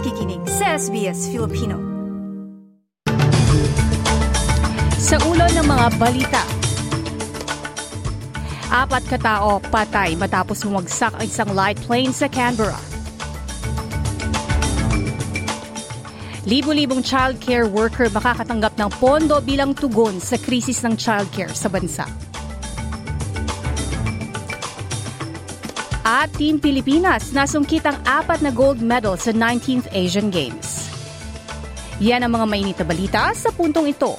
nakikinig sa SBS Filipino. Sa ulo ng mga balita, apat katao patay matapos bumagsak ang isang light plane sa Canberra. Libo-libong childcare worker makakatanggap ng pondo bilang tugon sa krisis ng childcare sa bansa. At Team Pilipinas nasungkit ang apat na gold medal sa 19th Asian Games. Yan ang mga mainit na balita sa puntong ito.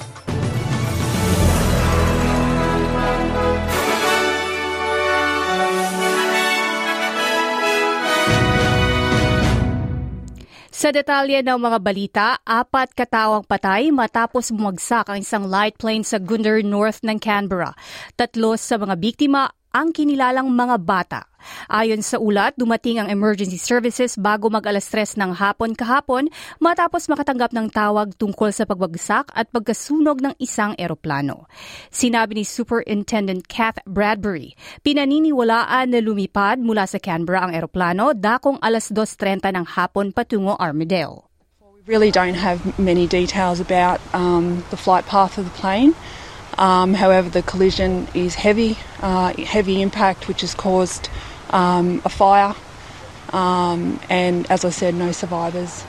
Sa detalye ng mga balita, apat katawang patay matapos bumagsak ang isang light plane sa Gundar North ng Canberra. Tatlo sa mga biktima ang kinilalang mga bata. Ayon sa ulat, dumating ang emergency services bago mag alas 3 ng hapon kahapon matapos makatanggap ng tawag tungkol sa pagbagsak at pagkasunog ng isang eroplano. Sinabi ni Superintendent Kath Bradbury, pinaniniwalaan na lumipad mula sa Canberra ang eroplano dakong alas 2.30 ng hapon patungo Armidale. We really don't have many details about um, the flight path of the plane. Um, however, the collision is heavy, uh, heavy impact, which has caused um, a fire. Um, and as I said, no survivors.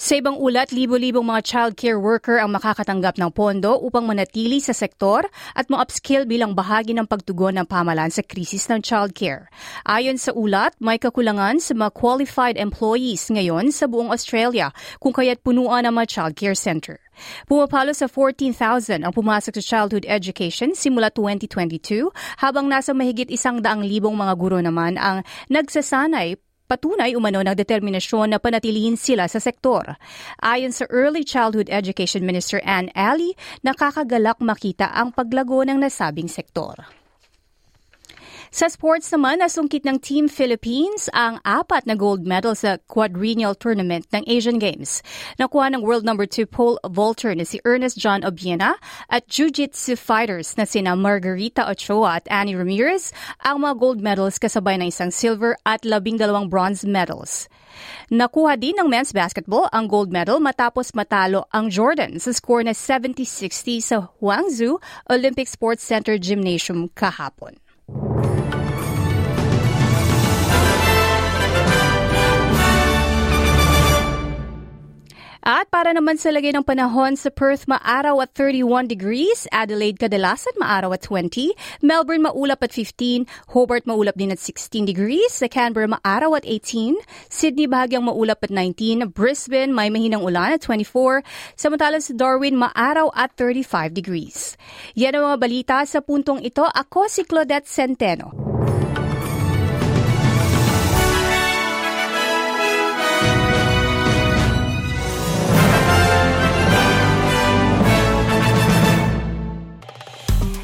Sa ibang ulat, libo-libong mga child care worker ang makakatanggap ng pondo upang manatili sa sektor at ma-upskill bilang bahagi ng pagtugon ng pamalan sa krisis ng child care. Ayon sa ulat, may kakulangan sa mga qualified employees ngayon sa buong Australia kung kaya't punuan ang mga child care center. Pumapalo sa 14,000 ang pumasok sa childhood education simula 2022 habang nasa mahigit isang daang libong mga guro naman ang nagsasanay patunay umano ng determinasyon na panatilihin sila sa sektor. Ayon sa Early Childhood Education Minister Anne Alley, nakakagalak makita ang paglago ng nasabing sektor. Sa sports naman, nasungkit ng Team Philippines ang apat na gold medal sa quadrennial tournament ng Asian Games. Nakuha ng world number 2 pole vaulter na si Ernest John Obiena at jiu-jitsu fighters na sina Margarita Ochoa at Annie Ramirez ang mga gold medals kasabay ng isang silver at labing dalawang bronze medals. Nakuha din ng men's basketball ang gold medal matapos matalo ang Jordan sa score na 70-60 sa Huangzhou Olympic Sports Center Gymnasium kahapon. Para naman sa lagay ng panahon sa Perth, maaraw at 31 degrees. Adelaide kadalasan maaraw at 20. Melbourne maulap at 15. Hobart maulap din at 16 degrees. Sa Canberra maaraw at 18. Sydney bahagyang maulap at 19. Brisbane may mahinang ulan at 24. Samantalang sa Darwin maaraw at 35 degrees. Yan ang mga balita sa puntong ito. Ako si Claudette Centeno.